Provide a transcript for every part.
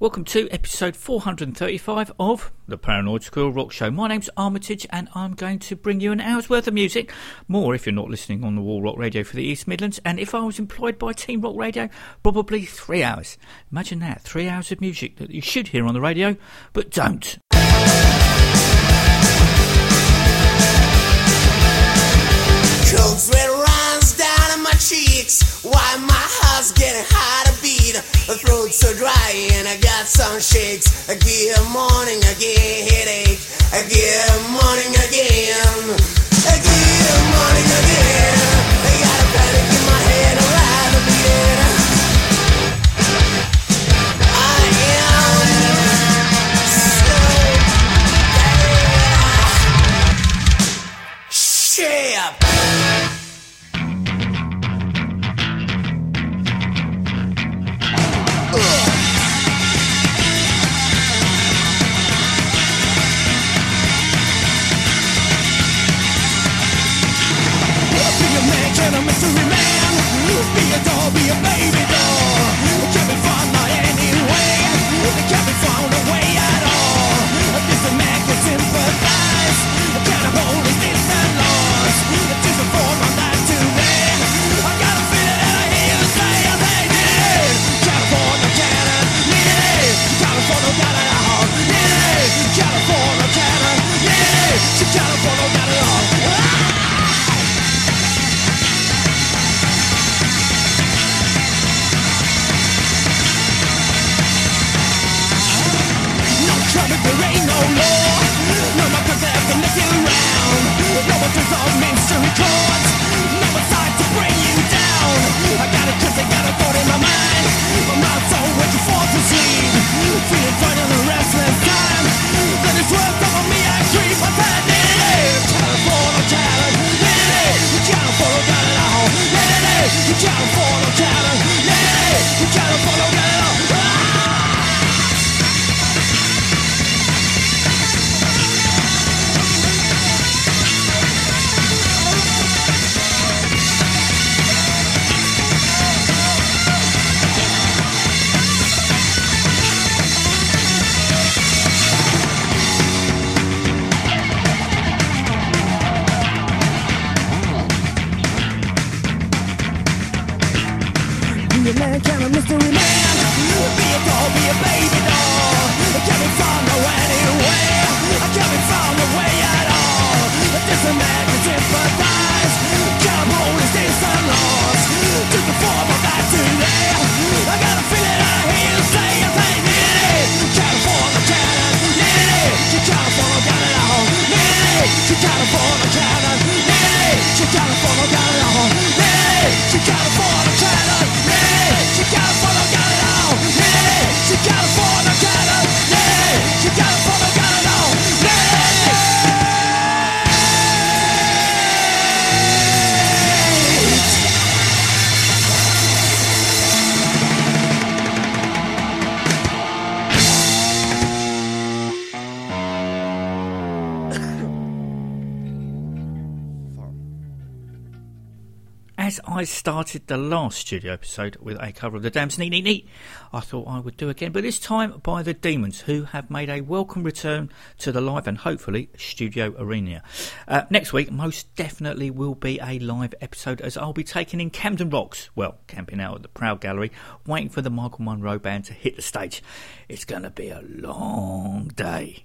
Welcome to episode 435 of the Paranoid Squirrel Rock Show. My name's Armitage and I'm going to bring you an hour's worth of music. More if you're not listening on the Wall Rock Radio for the East Midlands. And if I was employed by Team Rock Radio, probably three hours. Imagine that, three hours of music that you should hear on the radio, but don't. Cold sweat runs down my cheeks Why my heart's getting hard My throat's so dry. And I got some shakes. I morning again headache. I get morning again. I get morning again California. California it. California a man, can a mystery man Be a doll, be a baby doll. Can't be found no anywhere. Can be found no way at all. This a man can sympathize Can hold his days and loss To the form of that today. I got a feeling I hear you say I say need it California cannon, need it California got it all, need it California cannon, need it California got it all, need it California cannon, need it California gotta all, I started the last studio episode with a cover of the Damned Neat Neat Neat, I thought I would do again, but this time by the Demons, who have made a welcome return to the live and hopefully studio arena. Uh, next week, most definitely will be a live episode as I'll be taking in Camden Rocks, well, camping out at the Proud Gallery, waiting for the Michael Monroe band to hit the stage. It's going to be a long day.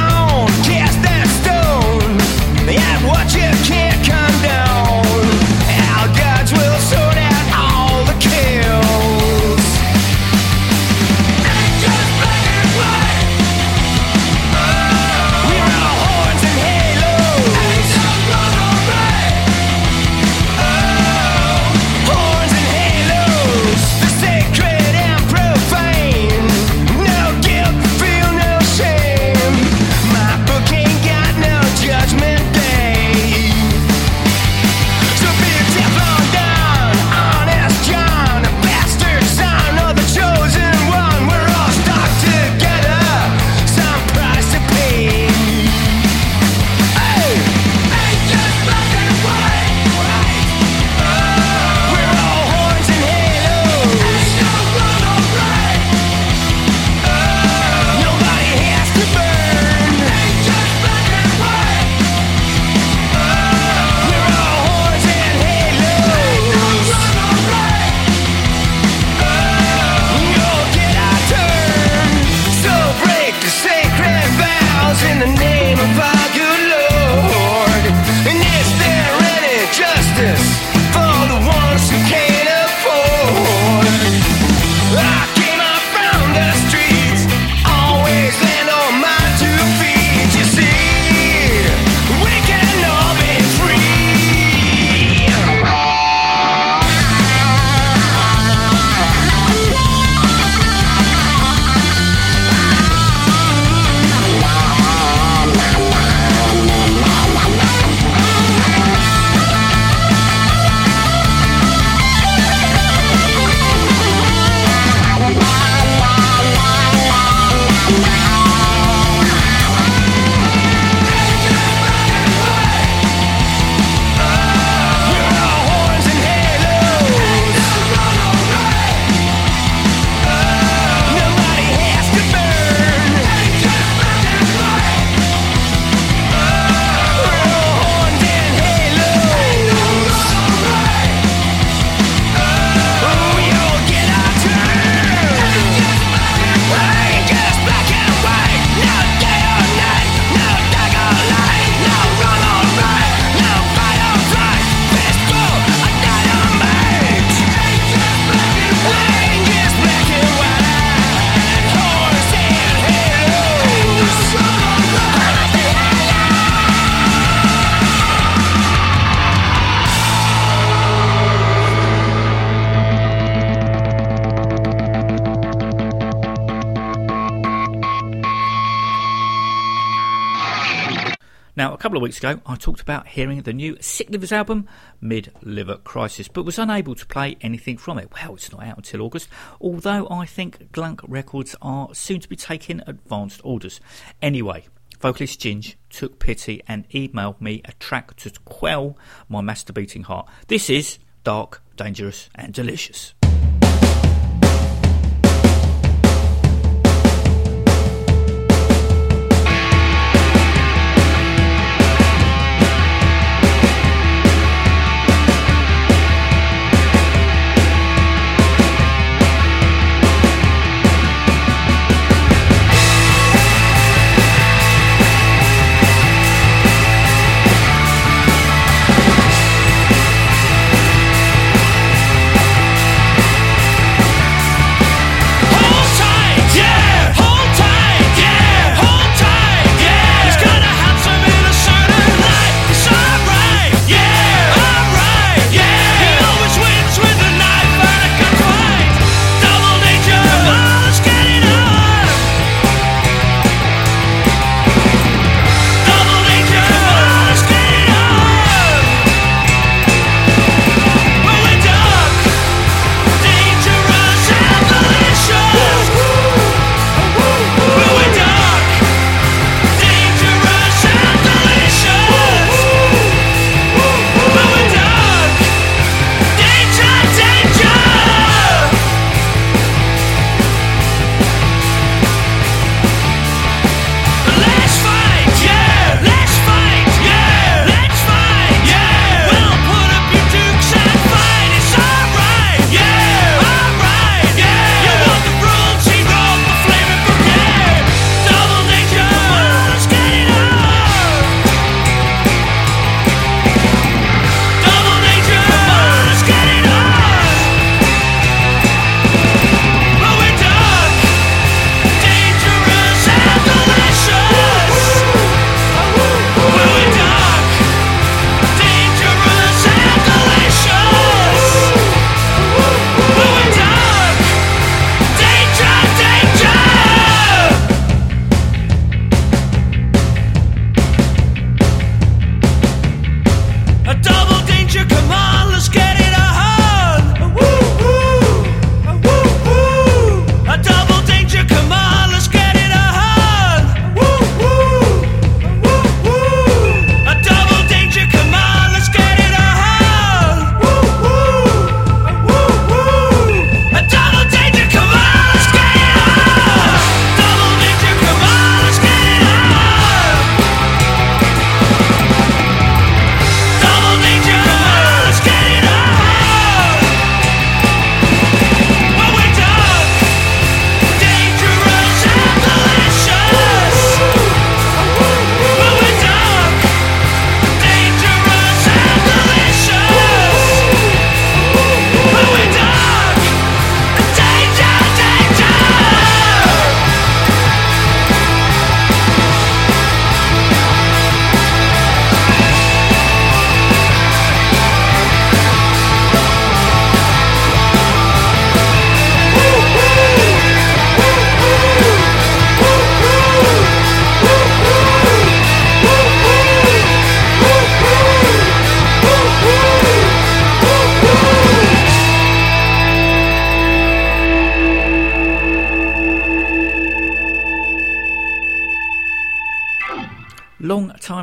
weeks ago, I talked about hearing the new Sick Livers album, Mid Liver Crisis, but was unable to play anything from it. Well, it's not out until August, although I think Glunk Records are soon to be taking advanced orders. Anyway, vocalist Ginge took pity and emailed me a track to quell my masturbating heart. This is Dark, Dangerous, and Delicious.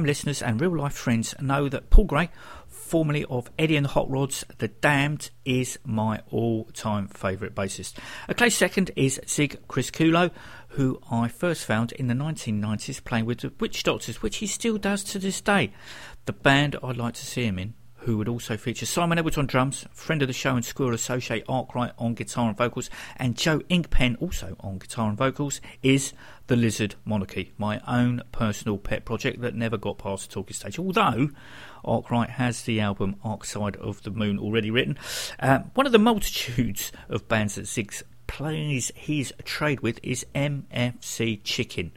Listeners and real life friends know that Paul Gray, formerly of Eddie and the Hot Rods, The Damned, is my all time favourite bassist. A close second is Zig Criscuolo, who I first found in the 1990s playing with the Witch Doctors, which he still does to this day. The band I'd like to see him in who would also feature Simon Edwards on drums, friend of the show and school Associate Arkwright on guitar and vocals, and Joe Inkpen also on guitar and vocals, is The Lizard Monarchy, my own personal pet project that never got past the talking stage. Although Arkwright has the album Ark Side of the Moon already written. Uh, one of the multitudes of bands that Ziggs plays his trade with is MFC Chicken.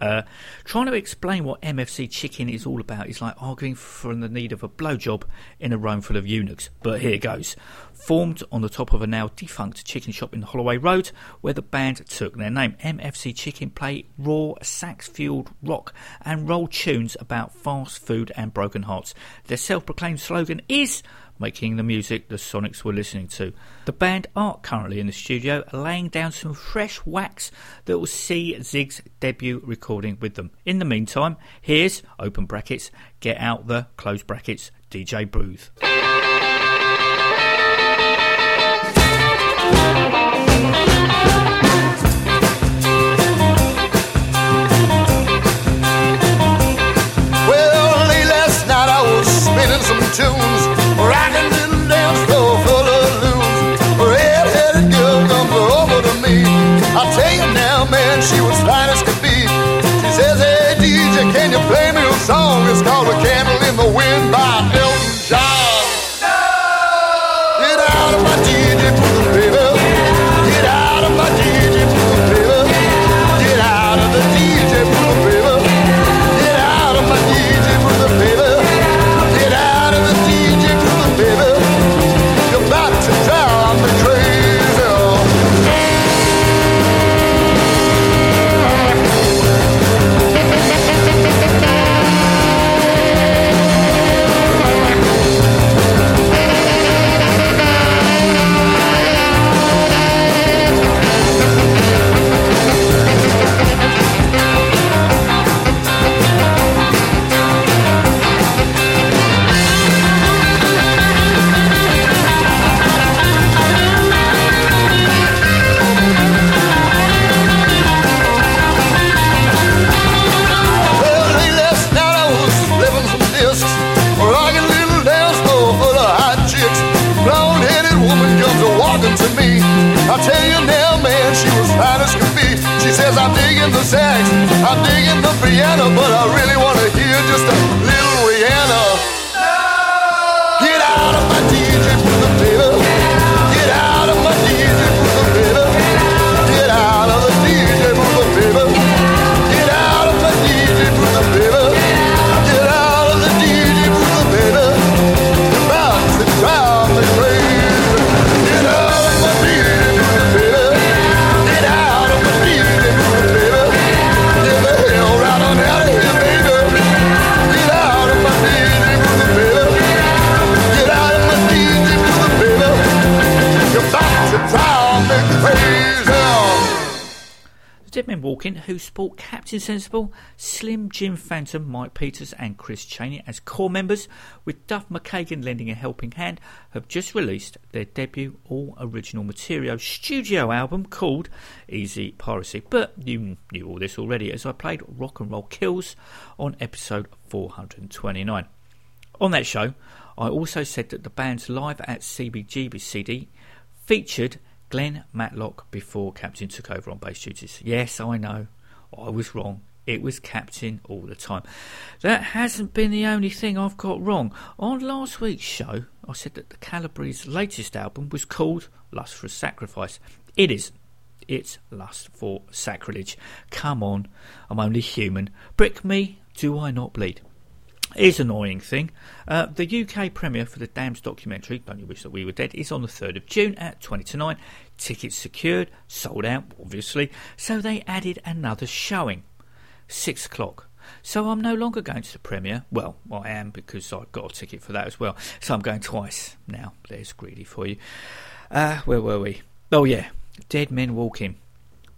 Uh, trying to explain what MFC chicken is all about is like arguing for the need of a blowjob in a room full of eunuchs. But here goes. Formed on the top of a now defunct chicken shop in Holloway Road, where the band took their name. MFC Chicken play raw, sax fueled rock and roll tunes about fast food and broken hearts. Their self proclaimed slogan is making the music the Sonics were listening to. The band are currently in the studio laying down some fresh wax that will see Zig's debut recording with them. In the meantime, here's open brackets, get out the close brackets, DJ Bruce. Peters, and Chris Cheney as core members, with Duff McKagan lending a helping hand, have just released their debut all original material studio album called Easy Piracy. But you knew all this already as I played Rock and Roll Kills on episode 429. On that show, I also said that the band's live at CBGB CD featured Glenn Matlock before Captain took over on bass duties. Yes, I know, I was wrong. It was Captain all the time. That hasn't been the only thing I've got wrong. On last week's show, I said that the Calabrese latest album was called Lust for Sacrifice. It isn't. It's Lust for Sacrilege. Come on, I'm only human. Brick me, do I not bleed? Here's an annoying thing. Uh, the UK premiere for the Damned's documentary, Don't You Wish That We Were Dead, is on the 3rd of June at 20 to 9. Tickets secured, sold out, obviously. So they added another showing, 6 o'clock. So I'm no longer going to the premiere. Well, I am because I've got a ticket for that as well. So I'm going twice now. There's greedy for you. Uh, where were we? Oh, yeah. Dead Men Walking.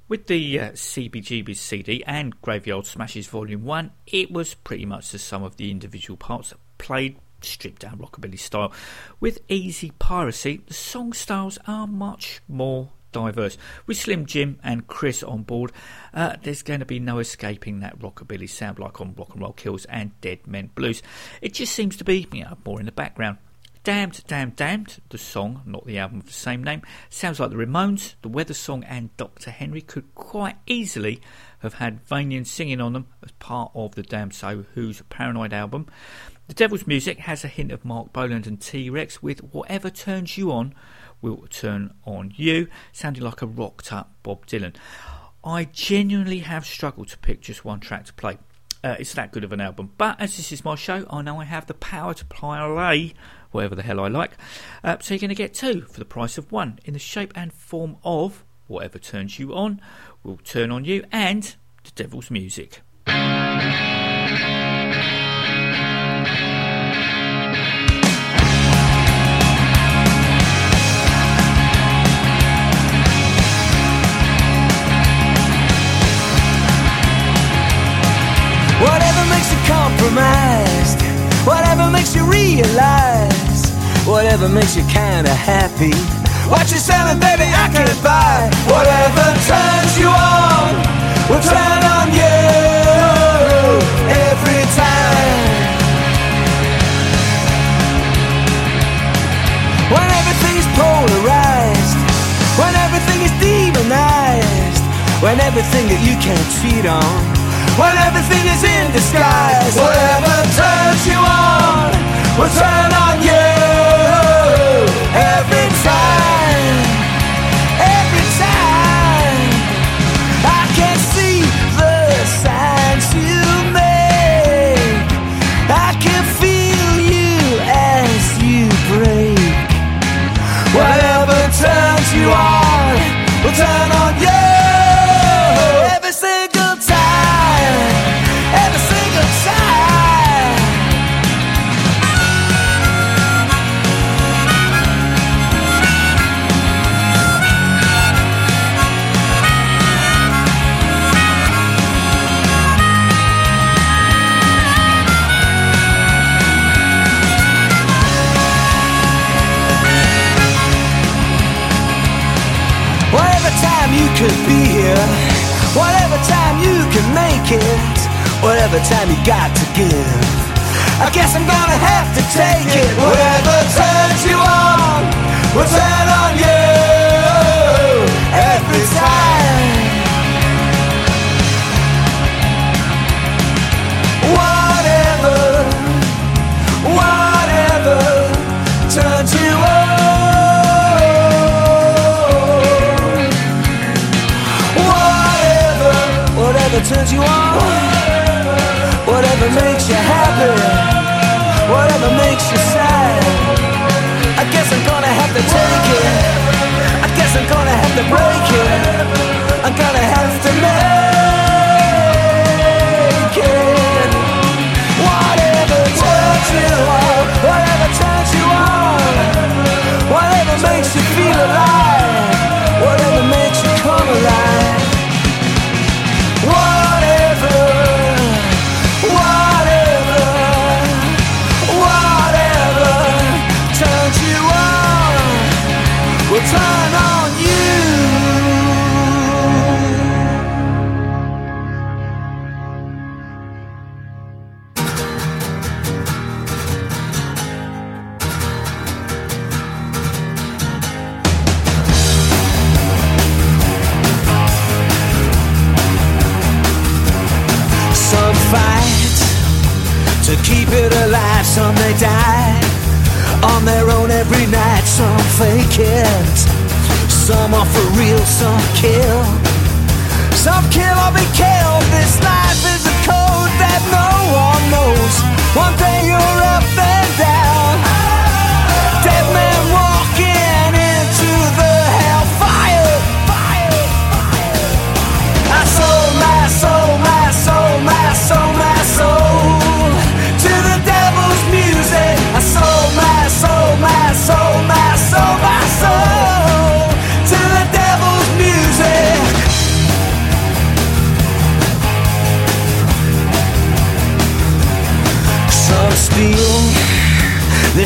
With the uh, CBGB CD and Graveyard Smashes Volume 1, it was pretty much the sum of the individual parts played stripped down rockabilly style. With Easy Piracy, the song styles are much more diverse. With Slim Jim and Chris on board, uh, there's going to be no escaping that rockabilly sound like on Rock and Roll Kills and Dead Men Blues. It just seems to be, you know, more in the background. Damned, Damned, Damned, the song, not the album of the same name, sounds like the Ramones, the Weather Song, and Dr. Henry could quite easily have had Vanian singing on them as part of the Damned So Who's Paranoid album. The Devil's Music has a hint of Marc Bolan and T Rex with Whatever Turns You On Will Turn On You, sounding like a rocked up Bob Dylan. I genuinely have struggled to pick just one track to play. Uh, it's that good of an album. But as this is my show, I know I have the power to play whatever the hell I like. Uh, so you're going to get two for the price of one in the shape and form of whatever turns you on will turn on you and the devil's music. Compromised, whatever makes you realize, whatever makes you kinda happy. What you selling, baby, I can't buy. Whatever turns you on, will turn on you every time. When everything is polarized, when everything is demonized, when everything that you can't cheat on, when everything is in disguise, whatever turns you on will turn on you every time, every time. I can see the signs you make. I can feel you as you break. Whatever turns you on will turn on can make it, whatever time you got to give. I guess I'm gonna have to take it. Whatever turns you on, will turn on you every time. Whatever turns you on. Whatever makes you happy. Whatever makes you sad. I guess I'm gonna have to take it. I guess I'm gonna have to break it. I'm gonna have to make it. Whatever turns you on. Keep it alive, some they die on their own every night. Some fake it, some are for real, some kill. Some kill or be killed. This life is a code that no one knows. One day you're up and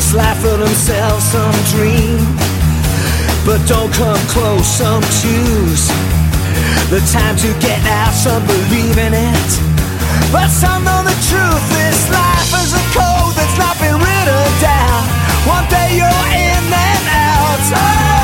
this life for themselves, some dream, but don't come close. Some choose the time to get out, some believe in it. But some know the truth, this life is a code that's not been written down. One day you're in and out. Oh,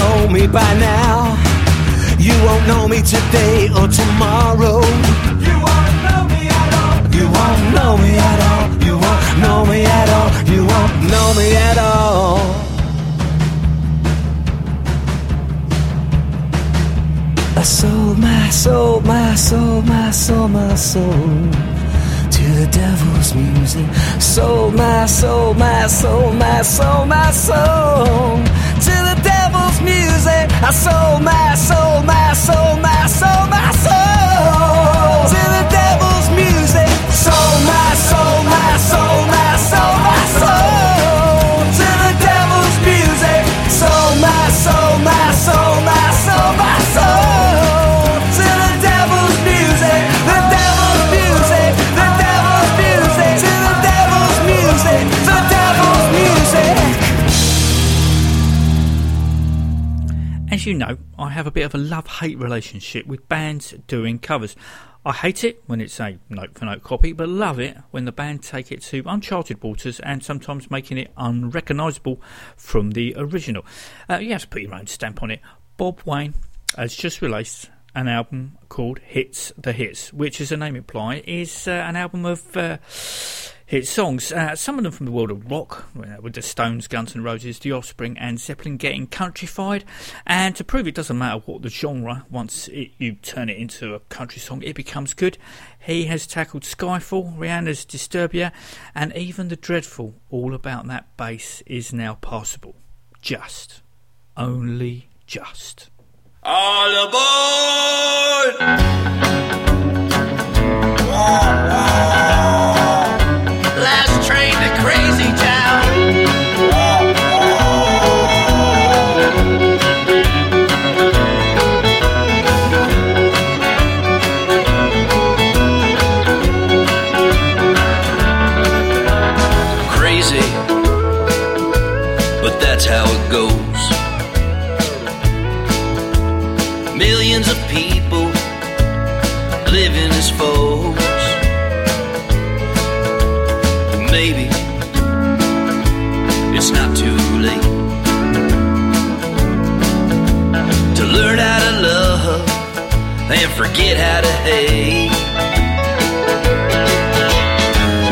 know me by now, you won't know me today or tomorrow. You won't know me at all. You won't know me at all. You won't know me at all. You won't know me at all. I sold my soul, my soul, my soul, my soul to the devil's music. Sold my soul, my soul, my soul, my soul the devil's music. I sold my soul, my soul, my soul, my soul to the devil's music. Sold my soul, you know, I have a bit of a love hate relationship with bands doing covers. I hate it when it's a note for note copy, but love it when the band take it to uncharted waters and sometimes making it unrecognisable from the original. Uh, you have to put your own stamp on it. Bob Wayne has just released an album called Hits the Hits, which, as the name implies, is uh, an album of uh, hit songs. Uh, some of them from the world of rock, uh, with the Stones, Guns N' Roses, The Offspring, and Zeppelin getting countrified. And to prove it doesn't matter what the genre, once it, you turn it into a country song, it becomes good. He has tackled Skyfall, Rihanna's Disturbia, and even the dreadful All About That Bass is now passable. Just. Only just. All aboard! Forget how to hate.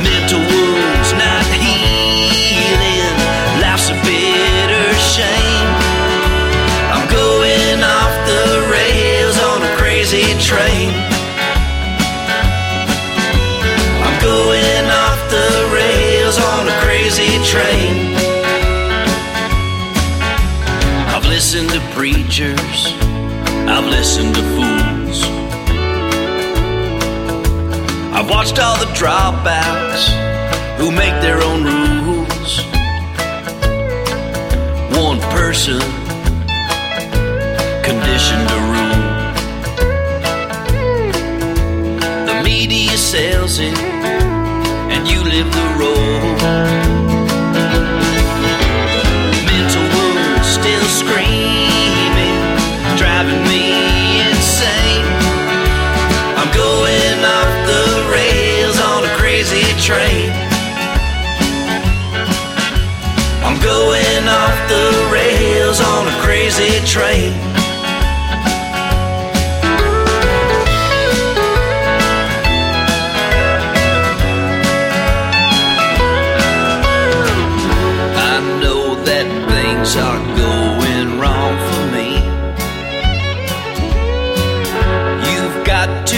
Mental wounds not healing, life's a bitter shame. I'm going off the rails on a crazy train. I'm going off the rails on a crazy train. I've listened to preachers, I've listened to Watched all the dropouts who make their own rules. One person conditioned to rule. The media sells it, and you live the role. Train. I know that things are going wrong for me. You've got to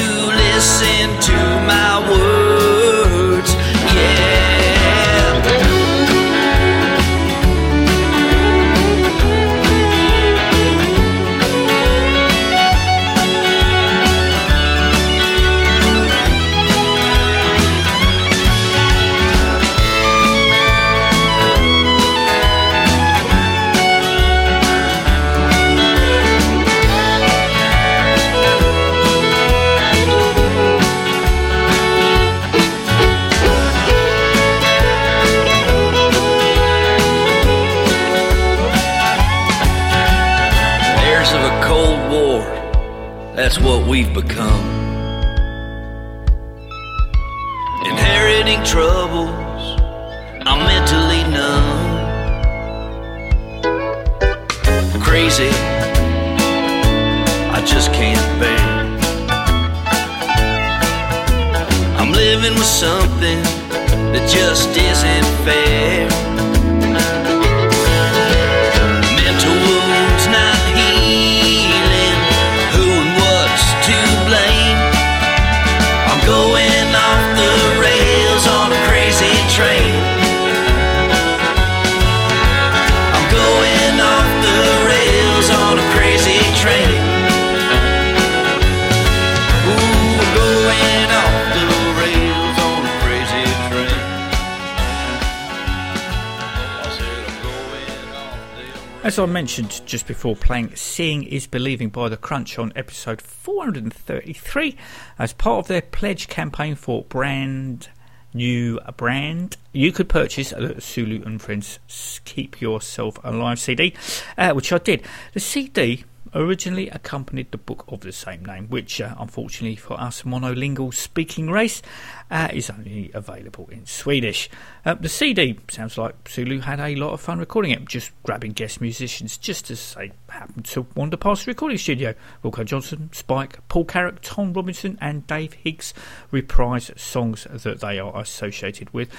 mentioned just before playing Seeing is Believing by The Crunch on episode 433 as part of their pledge campaign for brand new brand. You could purchase a Sulo and Friends Keep Yourself Alive CD uh, which I did. The CD originally accompanied the book of the same name which uh, unfortunately for us monolingual speaking race uh, is only available in Swedish. Uh, the CD sounds like Sulo had a lot of fun recording it just grabbing guest musicians just as they happened to wander past the recording studio. Wilko Johnson, Spike, Paul Carrack, Tom Robinson and Dave Higgs reprise songs that they are associated with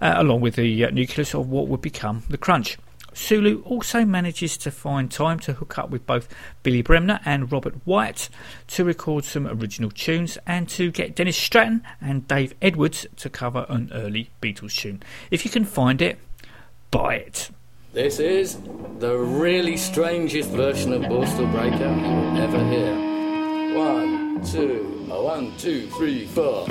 uh, along with the uh, nucleus of what would become the Crunch Sulo also manages to find time to hook up with both Billy Bremner and Robert White to record some original tunes and to get Dennis Stratton and Dave Edwards to cover an early Beatles tune. If you can find it, buy it. This is the really strangest version of Borstal Breakout you will ever hear. One, two, one, two, three, four.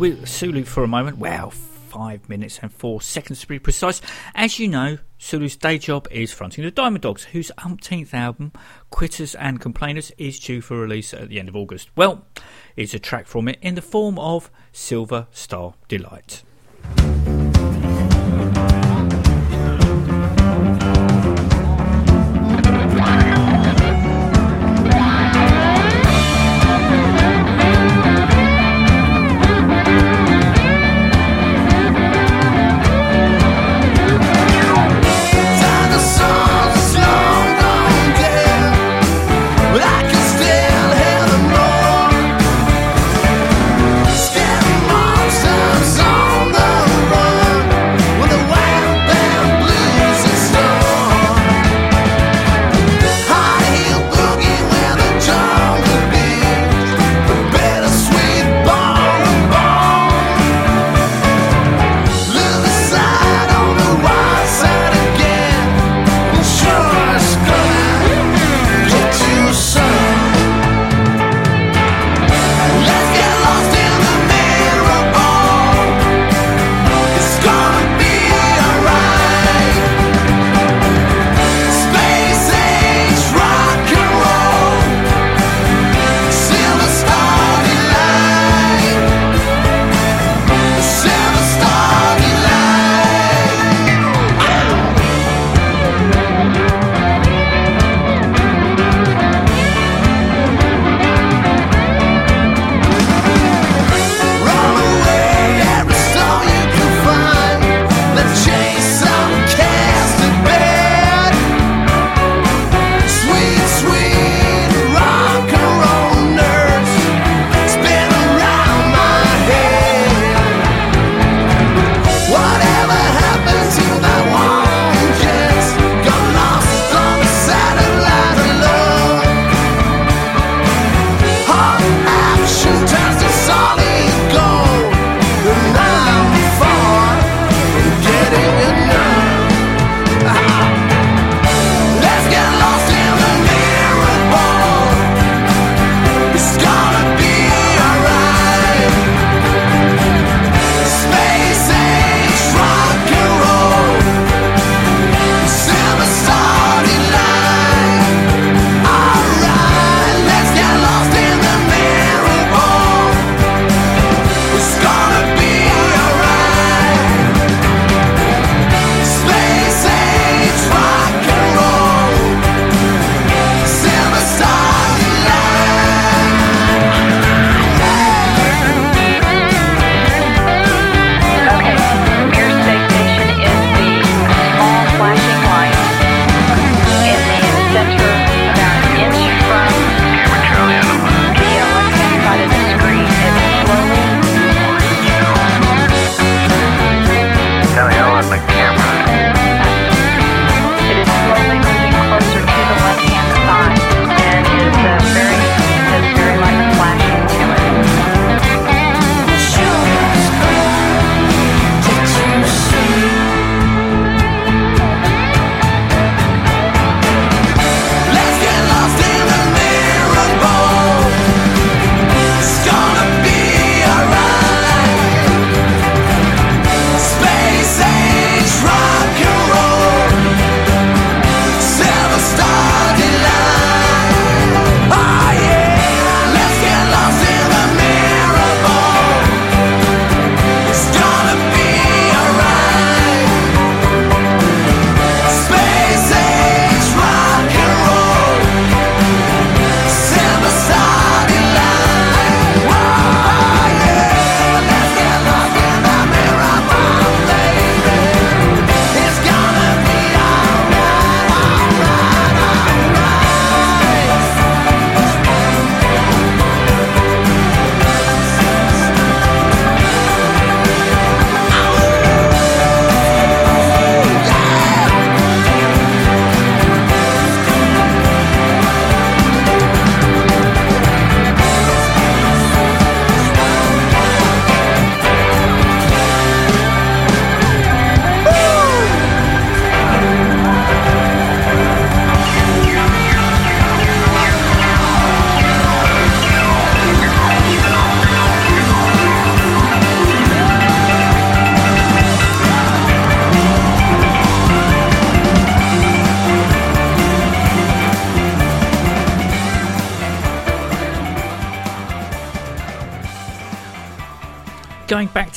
With Sulo for a moment, wow, five minutes and four seconds to be precise. As you know, Sulo's day job is fronting the Diamond Dogs, whose umpteenth album, Quitters and Complainers, is due for release at the end of August. Well, it's a track from it in the form of Silver Star Delight.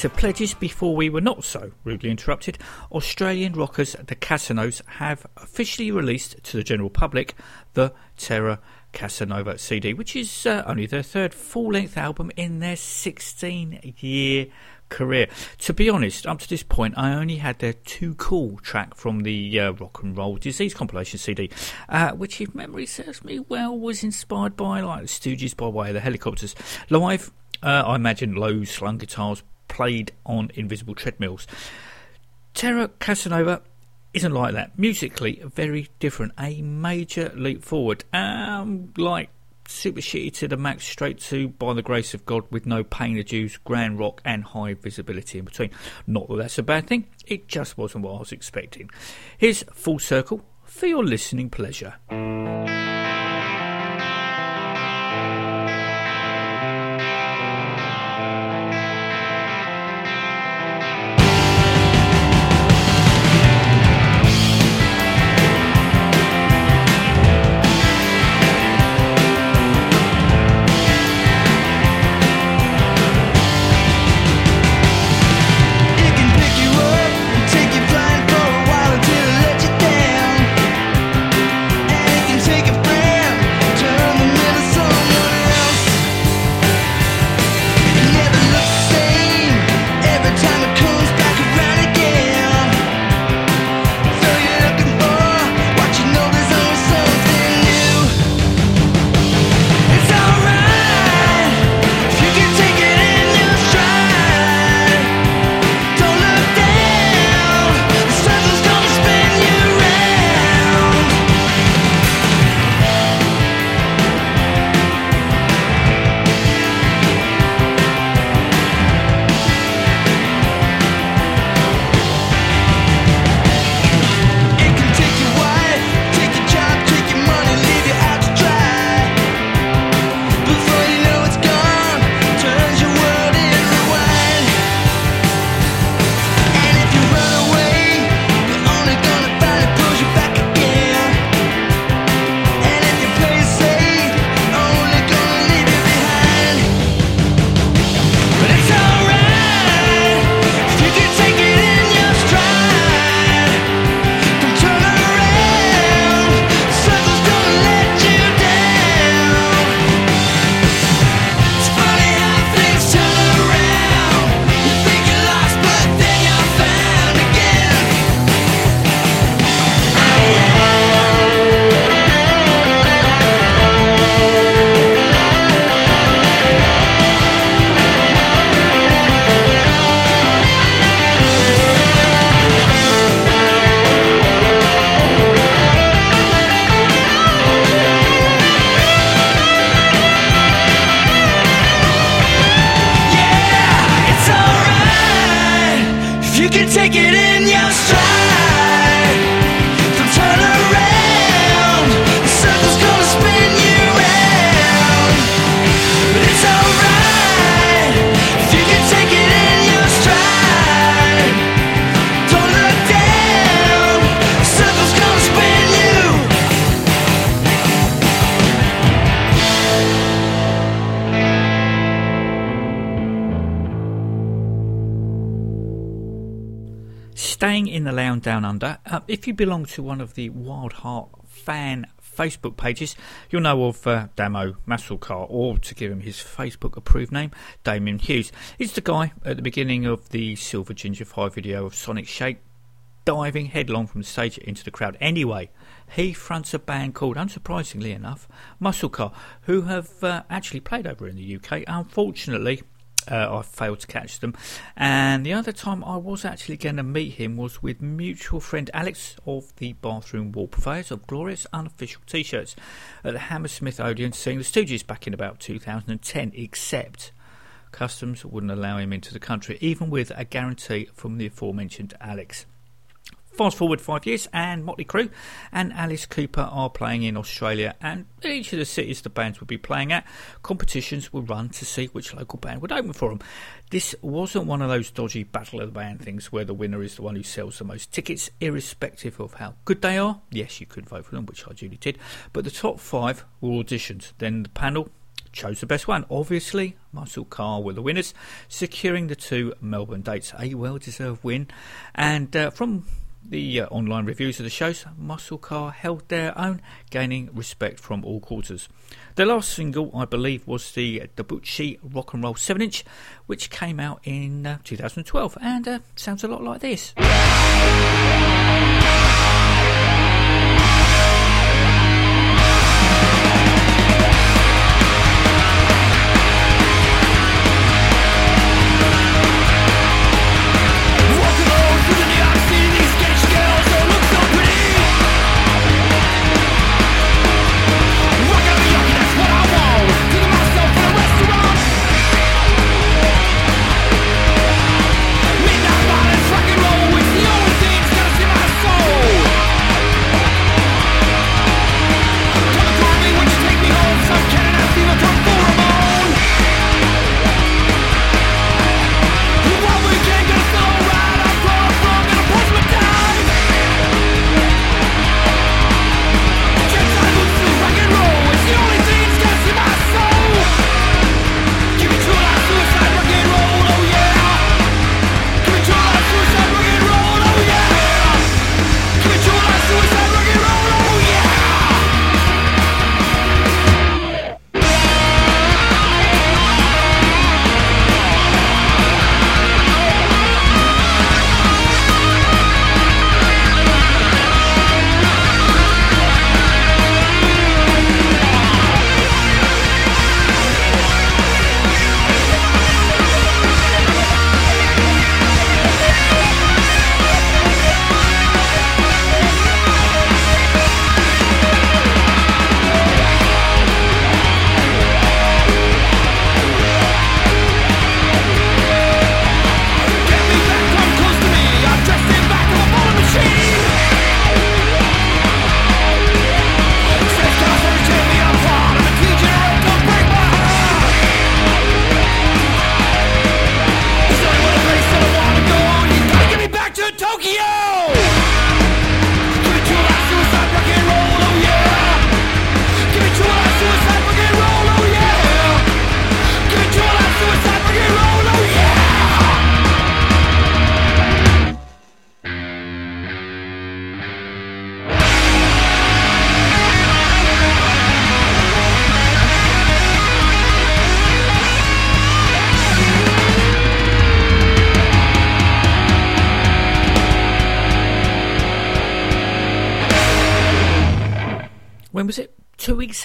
To pledges before we were not so rudely interrupted, Australian rockers the Casanovas have officially released to the general public the Terra Casanova CD, which is uh, only their third full length album in their 16 year career. To be honest, up to this point, I only had their Too Cool track from the uh, Rock and Roll Disease compilation CD, uh, which, if memory serves me well, was inspired by like the Stooges by way of the Hellacopters. Live, uh, I imagine low slung guitars played on invisible treadmills. Terra Casanova isn't like that. Musically, very different. A major leap forward. Um, like super shitty to the max, straight to By the Grace of God with no pain adduced, grand rock, and high visibility in between. Not that that's a bad thing, it just wasn't what I was expecting. Here's Full Circle for your listening pleasure. If you belong to one of the Wild Heart fan Facebook pages, you'll know of uh, Damo Musclecar, or to give him his Facebook approved name, Damien Hughes. He's the guy at the beginning of the Silver Ginger 5 video of Sonic Shake diving headlong from the stage into the crowd. Anyway, he fronts a band called, unsurprisingly enough, Muscle Car, who have uh, actually played over in the UK. Unfortunately, uh, I failed to catch them. And the other time I was actually going to meet him was with mutual friend Alex of the Bathroom Wall Purveyors of Glorious Unofficial T shirts at the Hammersmith Odeon seeing the Stooges back in about 2010, except. Customs wouldn't allow him into the country, even with a guarantee from the aforementioned Alex. Fast forward five years, and Motley Crue and Alice Cooper are playing in Australia, and each of the cities the bands would be playing at, competitions were run to see which local band would open for them. This wasn't one of those dodgy battle of the band things where the winner is the one who sells the most tickets, irrespective of how good they are. Yes, you could vote for them, which I duly did, but the top five were auditions. Then the panel chose the best one. Obviously, Muscle Car were the winners, securing the two Melbourne dates. A well deserved win. And uh, from the uh, online reviews of the shows, Muscle Car held their own, gaining respect from all quarters. The last single, I believe, was the Dabuchi Rock and Roll 7 inch, which came out in uh, 2012 and uh, sounds a lot like this.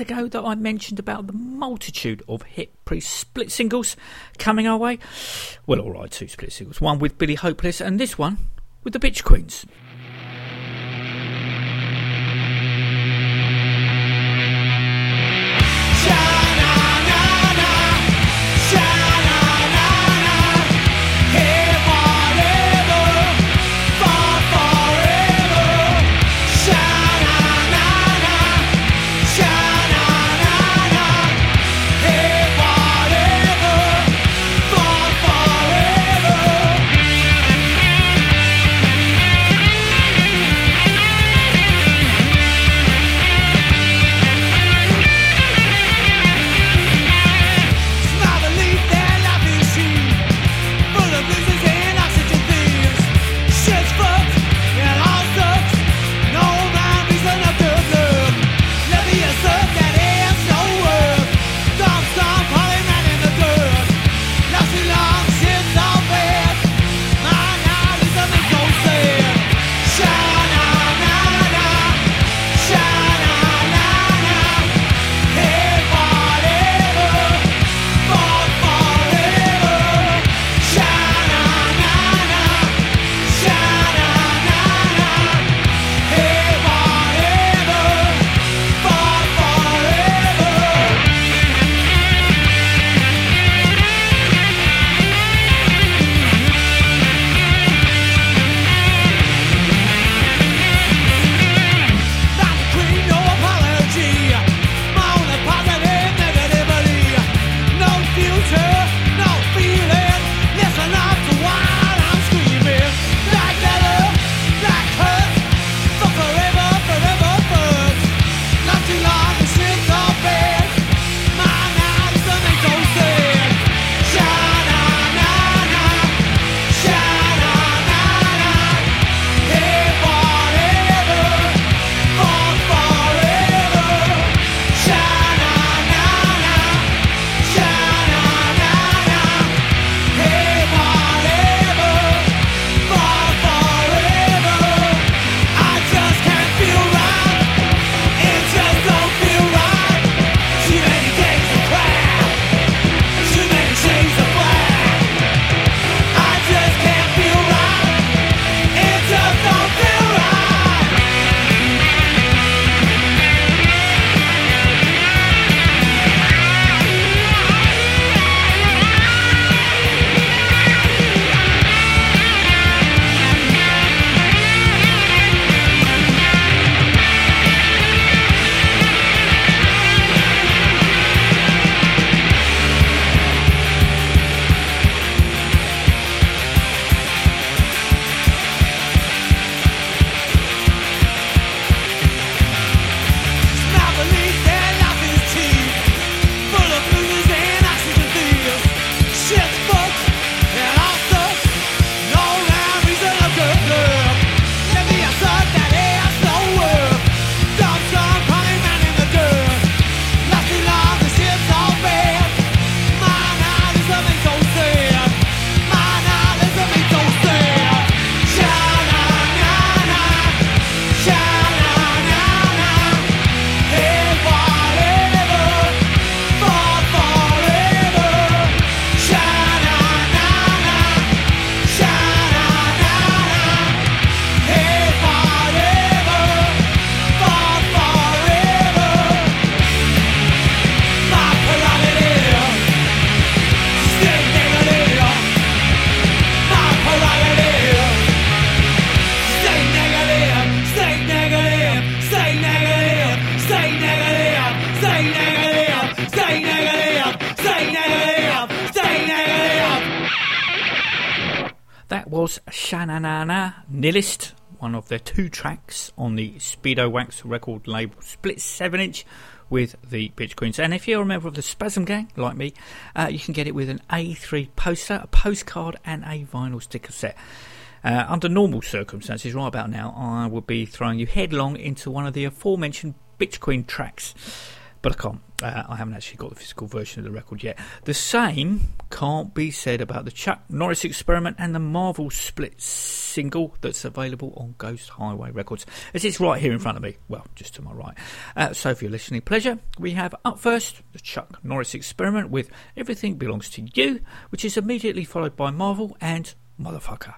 ago that I mentioned about the multitude of hit pre split singles coming our way? Well, alright, two split singles. One with Billy Hopeless and this one with the Bitch Queens. Their two tracks on the Speedowax record label, split 7 inch with the Bitch Queens. And if you're a member of the Spasm Gang, like me, uh, you can get it with an A3 poster, a postcard, and a vinyl sticker set. Uh, under normal circumstances, right about now, I would be throwing you headlong into one of the aforementioned Bitch Queen tracks. But I can't. Uh, I haven't actually got the physical version of the record yet. The same can't be said about the Chuck Norris experiment and the Marvel split single that's available on Ghost Highway Records, as it's right here in front of me. Well, just to my right. Uh, so, for your listening pleasure, we have up first the Chuck Norris experiment with Everything Belongs to You, which is immediately followed by Marvel and Motherfucker.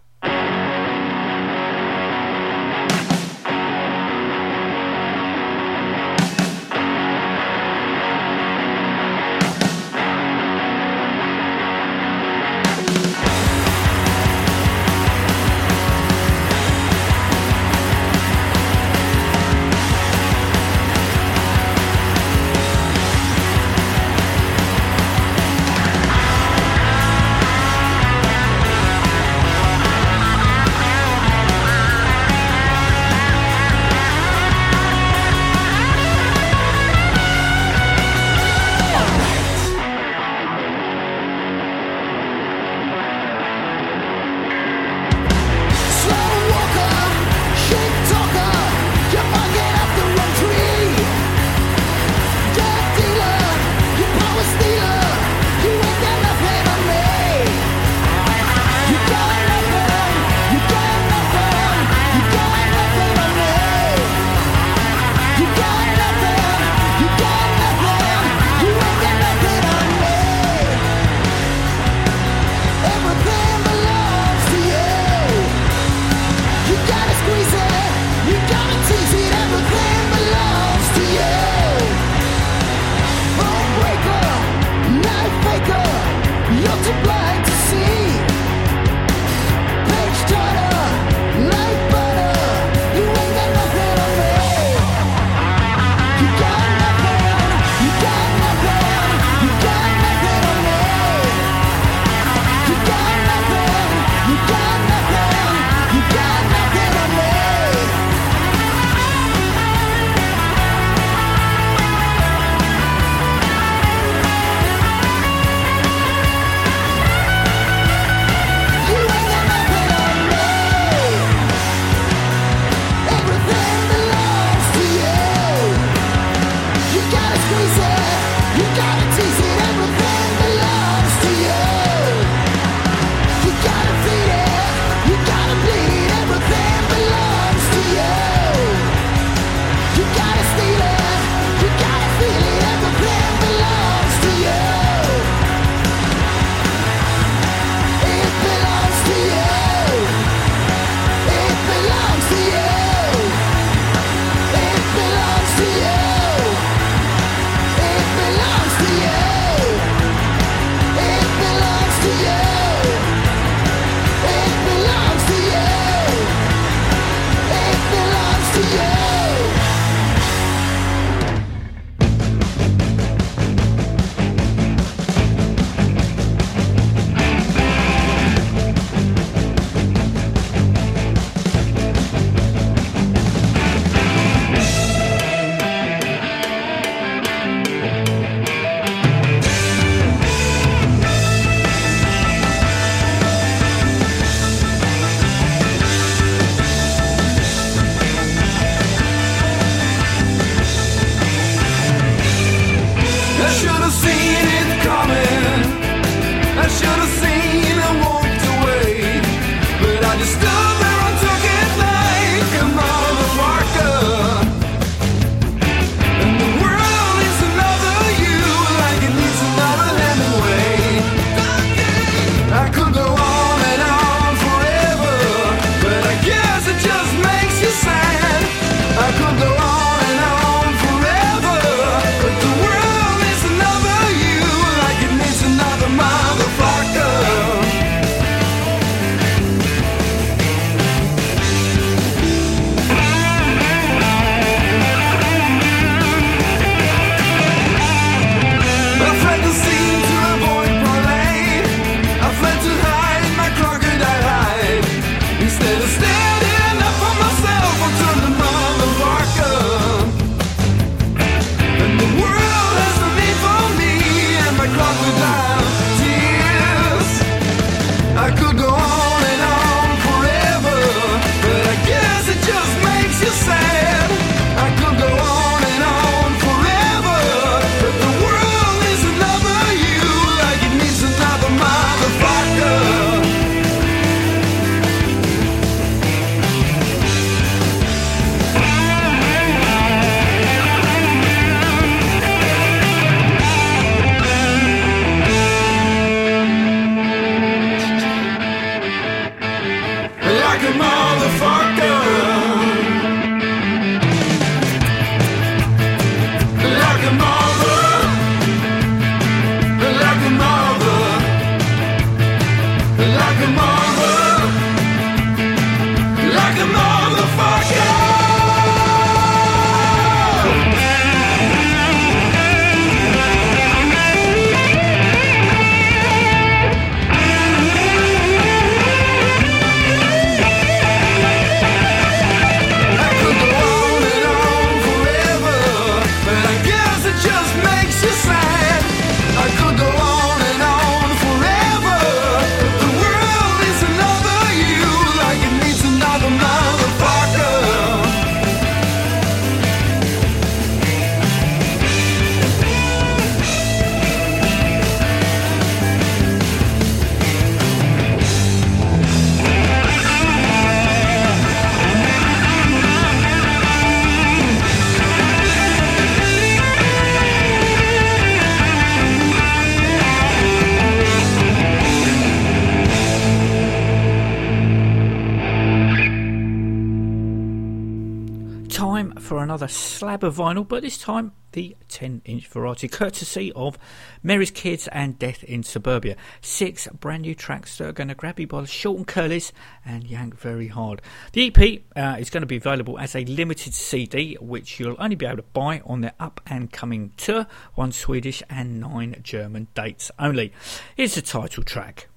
Another slab of vinyl, but this time the 10 inch variety, courtesy of Mary's Kids and Death in Suburbia. Six brand new tracks that are going to grab you by the short and curlies and yank very hard. The EP uh, is going to be available as a limited CD, which you'll only be able to buy on their up and coming tour, one Swedish and nine German dates only. Here's the title track.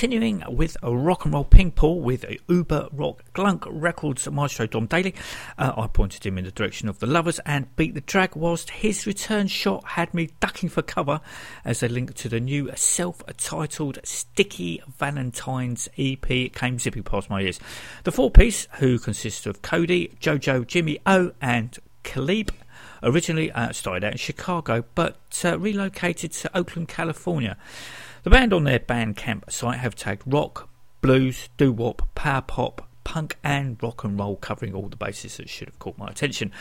Continuing with a rock and roll ping pong with Uber Rock Glunk Records maestro Dom Daly, uh, I pointed him in the direction of the Lovers and Beat the Drag, whilst his return shot had me ducking for cover as a link to the new self-titled Sticky Valentine's EP came zipping past my ears. The four piece, who consists of Cody, Jojo, Jimmy O, and Khalib originally uh, started out in Chicago but uh, relocated to Oakland, California. The band on their Bandcamp site have tagged rock, blues, doo wop, power pop, punk, and rock and roll, covering all the bases that should have caught my attention.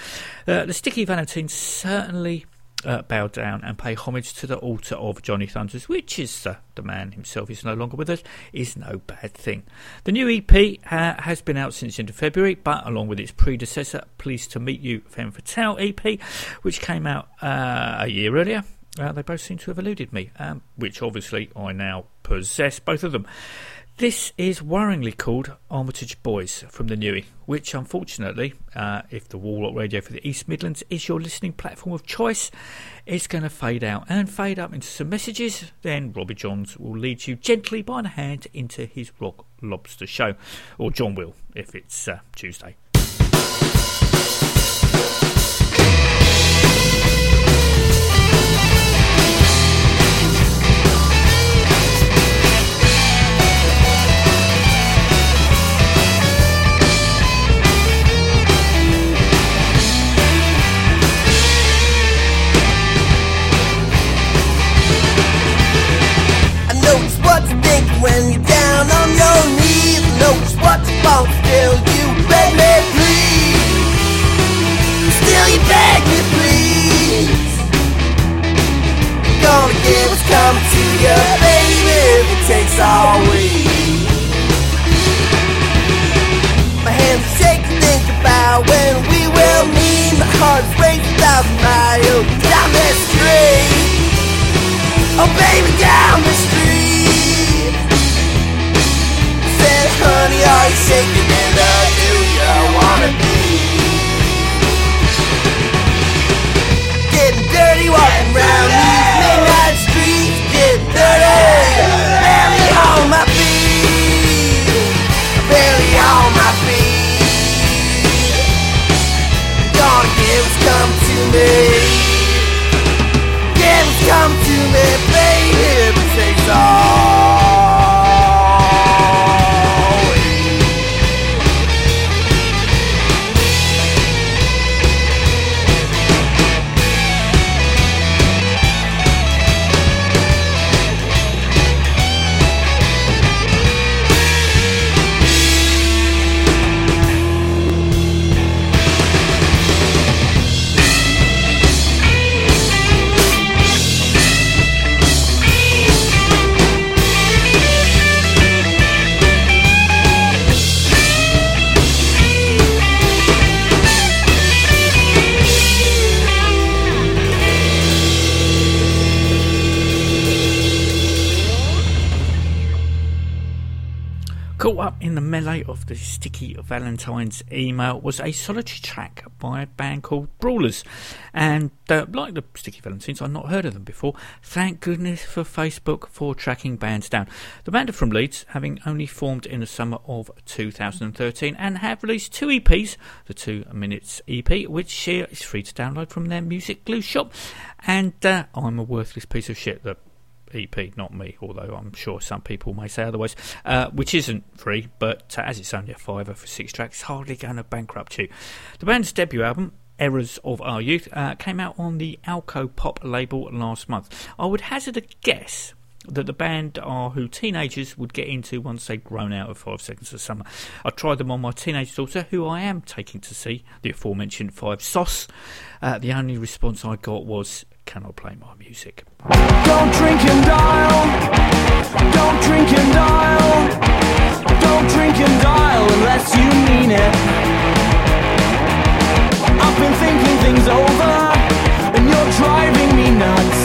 Uh, the Sticky Valentines certainly uh, bow down and pay homage to the altar of Johnny Thunders, which is uh, the man himself is no longer with us, is no bad thing. The new EP uh, has been out since end of February, but along with its predecessor, Pleased to Meet You, Femme Fatale EP, which came out uh, a year earlier. Uh, they both seem to have eluded me, um, which obviously I now possess, both of them. This is worryingly called Armitage Boys from the Newie, which unfortunately, uh, if the Warlock Radio for the East Midlands is your listening platform of choice, is going to fade out and fade up into some messages. Then Robbie Johns will lead you gently by the hand into his Rock Lobster show, or John will if it's uh, Tuesday. Half mile down the street. Oh, baby, down the street. Said, honey, are you shaking and uh, do you wanna be? Me. Give come to me, baby. But takes all. Caught up in the melee of the Sticky Valentine's email was a solitary track by a band called Brawlers. And uh, like the Sticky Valentines, I've not heard of them before. Thank goodness for Facebook for tracking bands down. The band are from Leeds, having only formed in the summer of 2013 and have released two EPs. The Two Minutes EP, which is free to download from their Music Glue shop. And uh, I'm a worthless piece of shit. The EP, not me, although I'm sure some people may say otherwise, uh, which isn't free, but uh, as it's only a fiver for six tracks, it's hardly going to bankrupt you. The band's debut album, Errors of Our Youth, uh, came out on the Alcopop label last month. I would hazard a guess that the band are who teenagers would get into once they've grown out of Five Seconds of Summer. I tried them on my teenage daughter, who I am taking to see the aforementioned Five Sauce. Uh, the only response I got was, "Can I play my music?" Don't drink and dial. Don't drink and dial. Don't drink and dial unless you mean it. I've been thinking things over, and you're driving me nuts.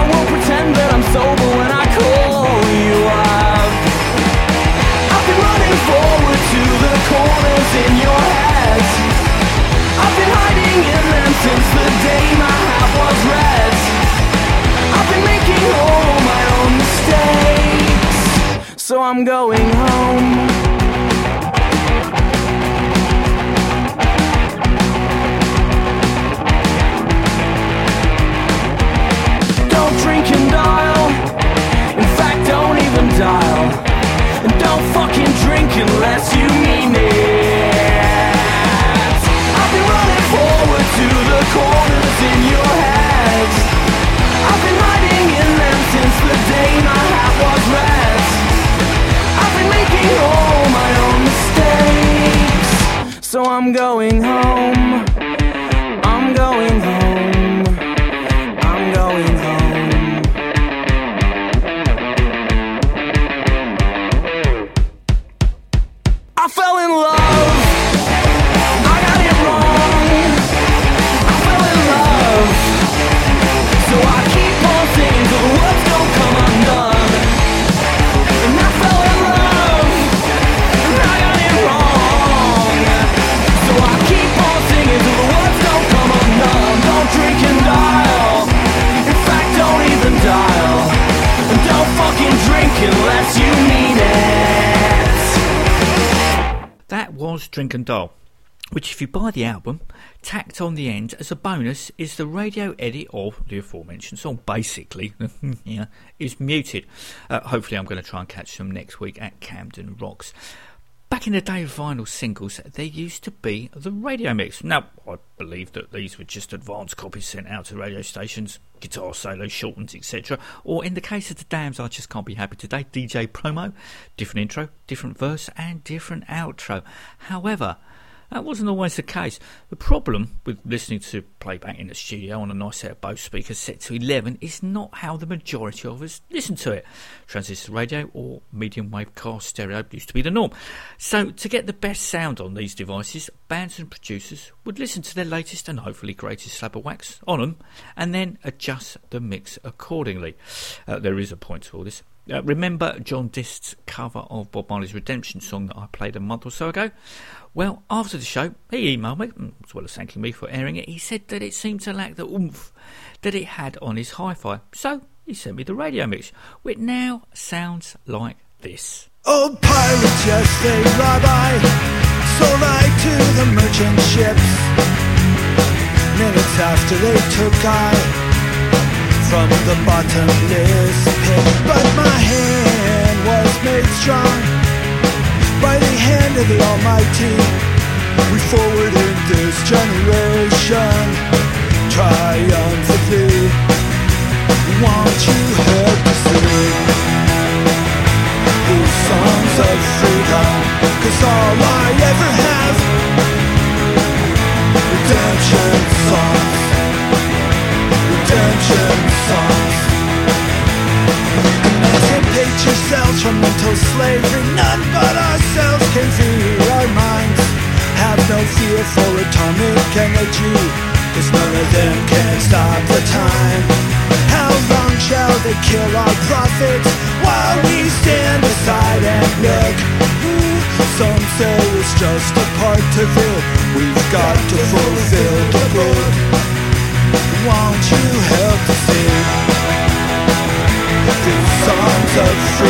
I won't pretend that I'm sober when I call you up. I've been running forward to the corners in your head. I've been hiding in since the day my was. I've been making all my own mistakes, so I'm going home. Don't drink and dial. In fact, don't even dial. And don't fucking drink unless you mean it. To the corners in your. I've been hiding in them since the day my hat was red. I've been making all my own mistakes. So I'm going home. I'm going home. I'm going home. I fell in love. Drink and Dial, which, if you buy the album, tacked on the end as a bonus is the radio edit of the aforementioned song. Basically, yeah, is muted. Uh, hopefully, I'm going to try and catch them next week at Camden Rocks. Back in the day of vinyl singles, there used to be the radio mix. Now, I believe that these were just advanced copies sent out to radio stations, guitar solos, shortens, etc. Or in the case of the Damned, I just can't be happy today. DJ promo, different intro, different verse, and different outro. However, That wasn't always the case. The problem with listening to playback in the studio on a nice set of Bose speakers set to 11 is not how the majority of us listen to it. Transistor radio or medium wave car stereo used to be the norm. So, to get the best sound on these devices, bands and producers would listen to their latest and hopefully greatest slab of wax on them and then adjust the mix accordingly. Uh, there is a point to all this. Uh, remember John Dist's cover of Bob Marley's Redemption song that I played a month or so ago? Well, after the show, he emailed me, mm, as well as thanking me for airing it. He said that it seemed to lack the oomph that it had on his hi fi. So he sent me the radio mix, which now sounds like this. Old pirates, yes, they rabbi, sold I to the merchant ships. Minutes after they took I from the bottomless pit. But my hand was made strong by the hand of the Almighty. We forwarded this generation triumphantly. Won't you help to sing? these songs of freedom Cause all I ever have Redemption songs Redemption songs Emancipate yourselves from mental slavery. None but ourselves can free our minds. Have no fear for atomic energy Cause none of them can stop the time. How long shall they kill our prophets While we stand aside and look? Some say it's just a part of it. We've got to fulfill the book. Won't you help to These songs of freedom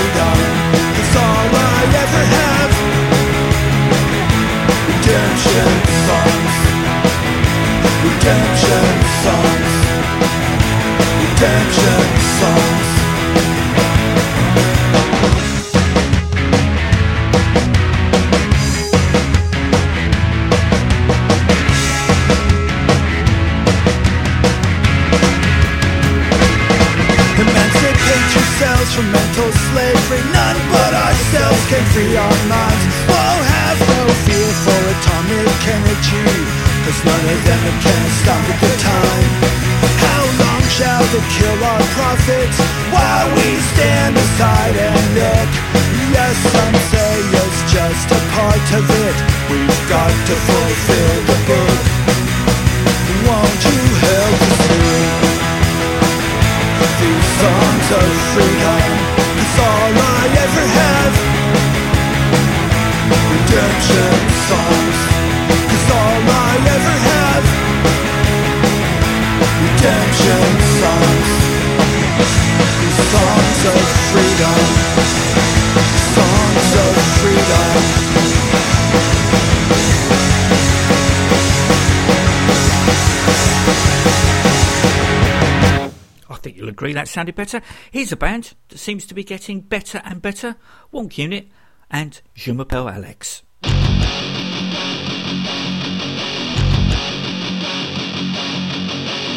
sounded better. Here's a band that seems to be getting better and better Wonk Unit and Je m'appelle Alex.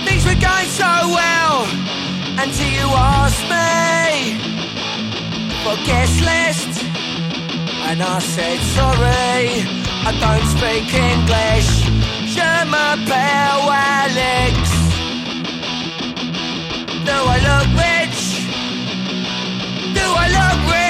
Things were going so well until you asked me for guest list, and I said sorry, I don't speak English. Je m'appelle Alex. Do I look rich? Do I look rich?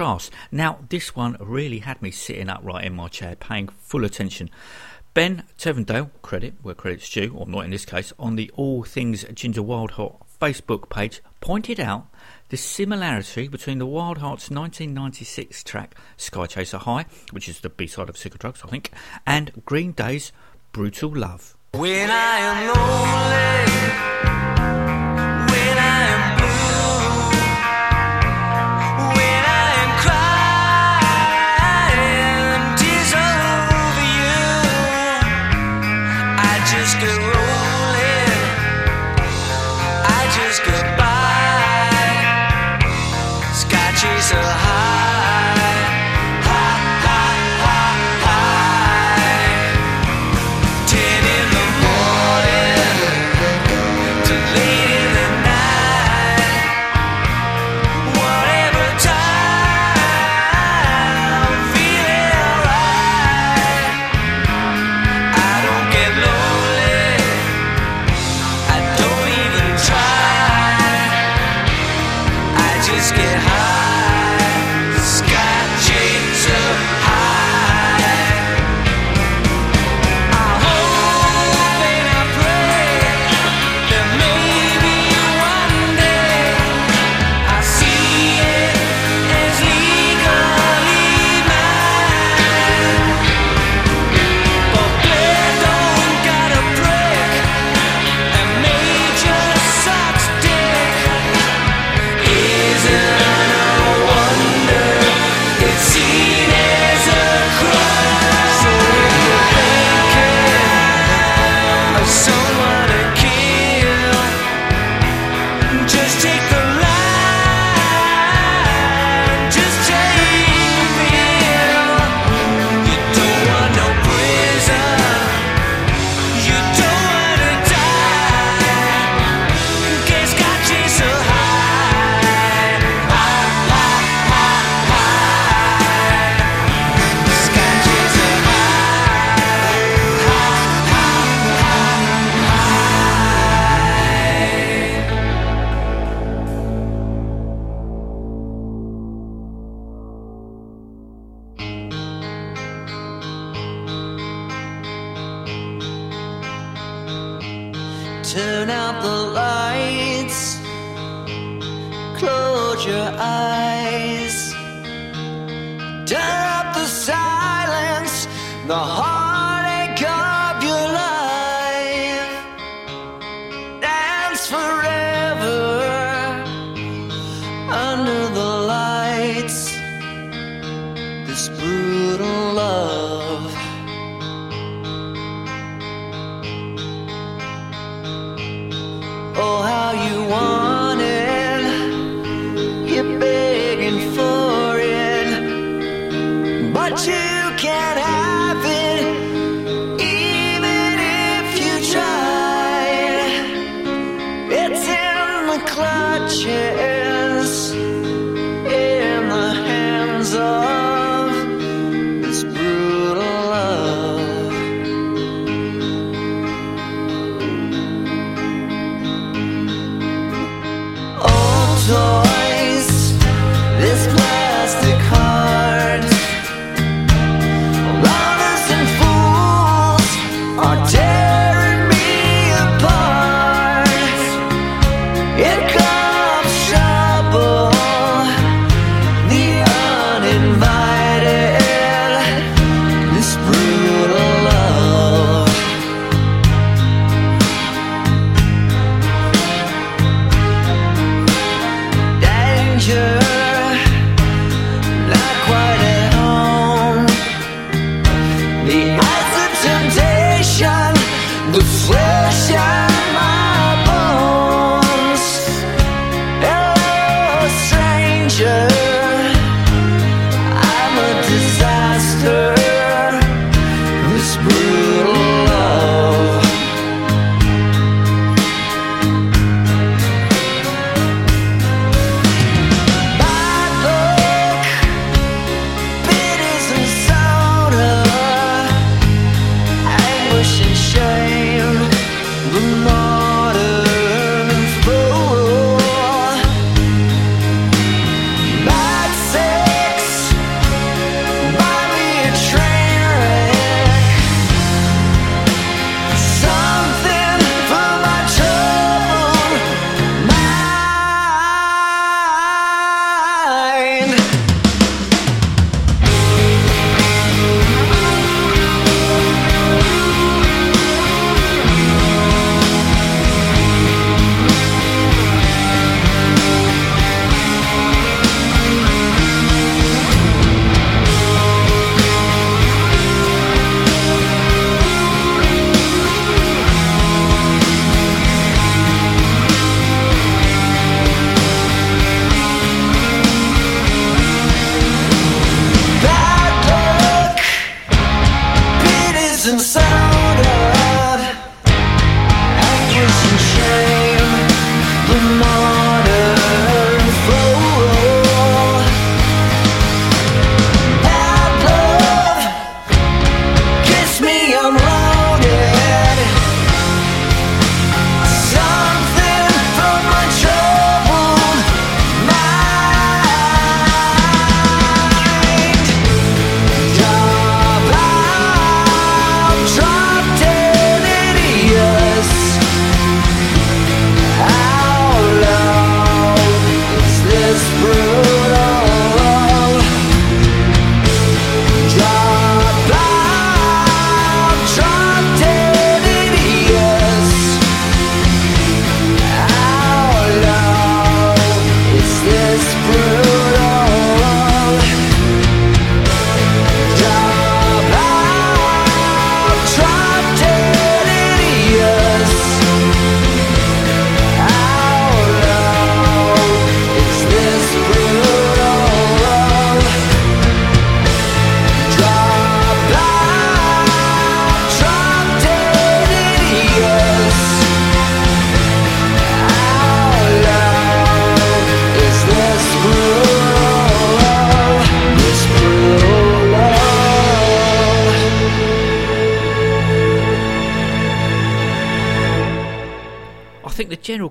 contrast. Now, this one really had me sitting upright in my chair, paying full attention. Ben Tevendale, credit where credit's due, or not in this case, on the All Things Ginger Wildheart Facebook page, pointed out the similarity between the Wildhearts 1996 track Sky Chaser High, which is the B side of Sick of Drugs, I think, and Green Day's Brutal Love. When I am lonely.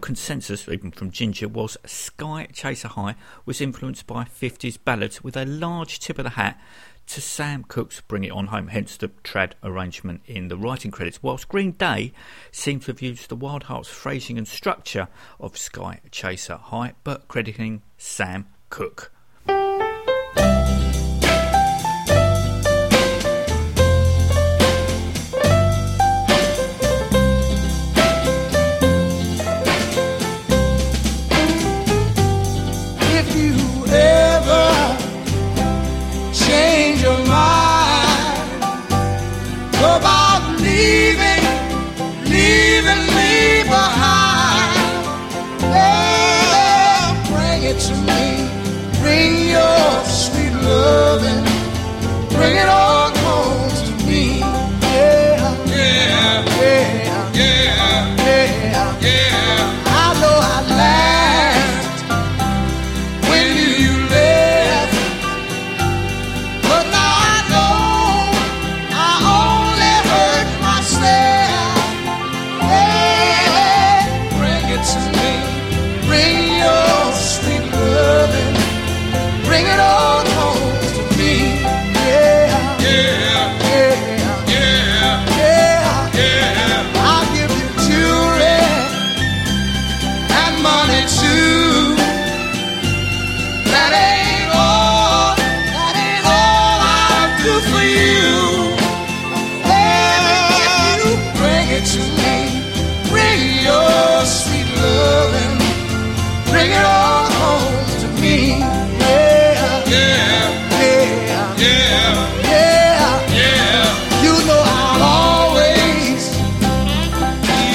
Consensus, even from Ginger, was Sky Chaser High was influenced by 50s ballads with a large tip of the hat to Sam Cooke's Bring It On Home, hence the trad arrangement in the writing credits, whilst Green Day seemed to have used the Wildhearts phrasing and structure of Sky Chaser High, but crediting Sam Cooke.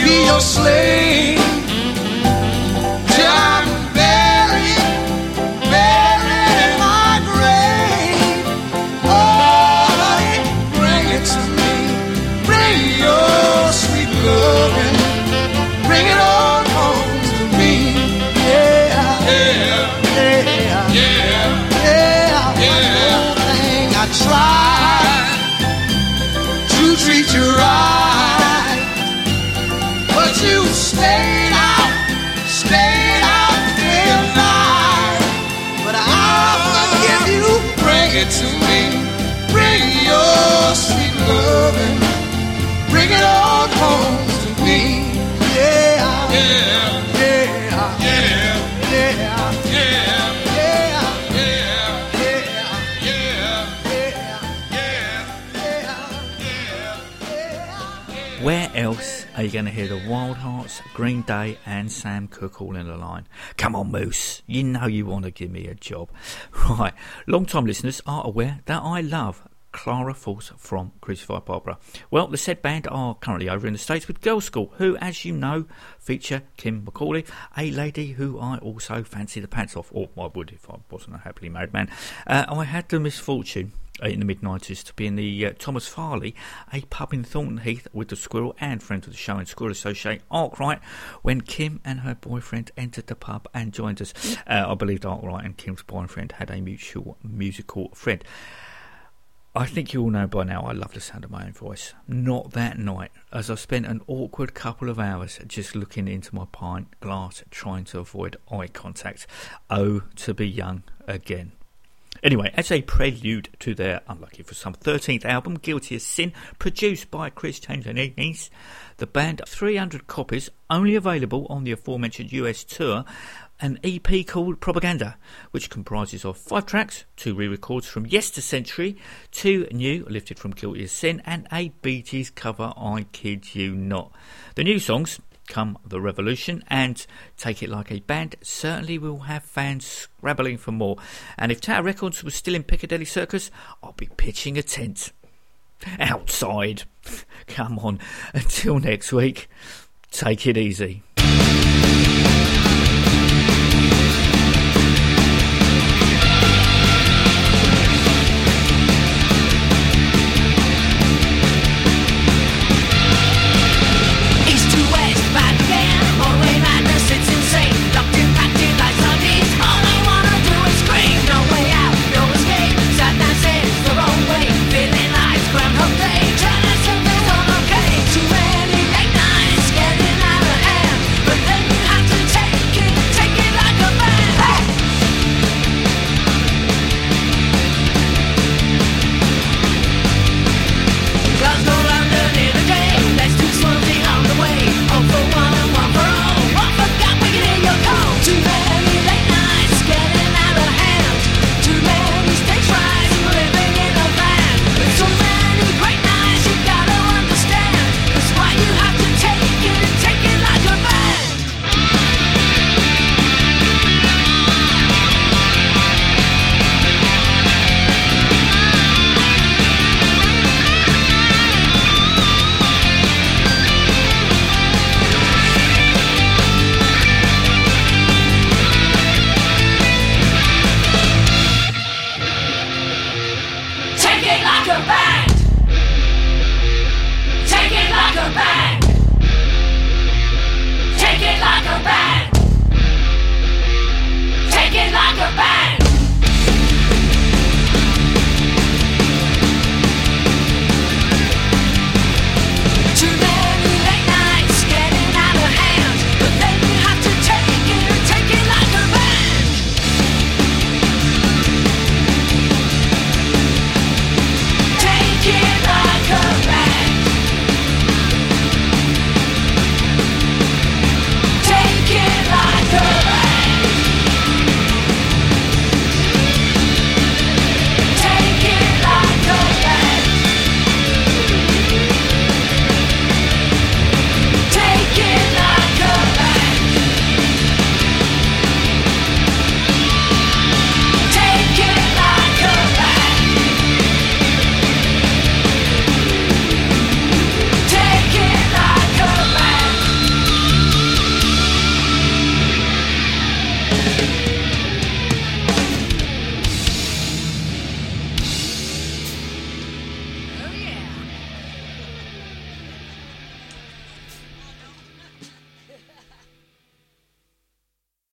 Be your slave. Going to hear the Wildhearts, Green Day, and Sam Cooke all in a line? Come on, Moose. You know you want to give me a job. Right. Long time listeners are aware that I love Klara Force from Crucified Barbara. Well, the said band are currently over in the States with Girlschool, who, as you know, feature Kim McAuliffe, a lady who I also fancy the pants off, or I would if I wasn't a happily married man. Uh, I had the misfortune uh, in the mid 90s to be in the uh, Thomas Farley, a pub in Thornton Heath with the Squirrel and friend of the show and Squirrel Associate Arkwright when Kim and her boyfriend entered the pub and joined us. Uh, I believed Arkwright and Kim's boyfriend had a mutual musical friend. I think you all know by now I love the sound of my own voice. Not that night, as I spent an awkward couple of hours just looking into my pint glass trying to avoid eye contact. Oh, to be young again. Anyway, as a prelude to their, unlucky for some, 13th album, Guilty as Sin, produced by Chris Tsangarides, the band 300 copies, only available on the aforementioned US tour, an EP called Propaganda, which comprises of five tracks, two re-records from Yester Century, two new, lifted from Guilty as Sin, and a Bee Gees cover, I Kid You Not. The new songs, Come the Revolution and Take It Like a Band certainly will have fans scrabbling for more. And if Tower Records was still in Piccadilly Circus, I'll be pitching a tent. Outside. Come on. Until next week, take it easy.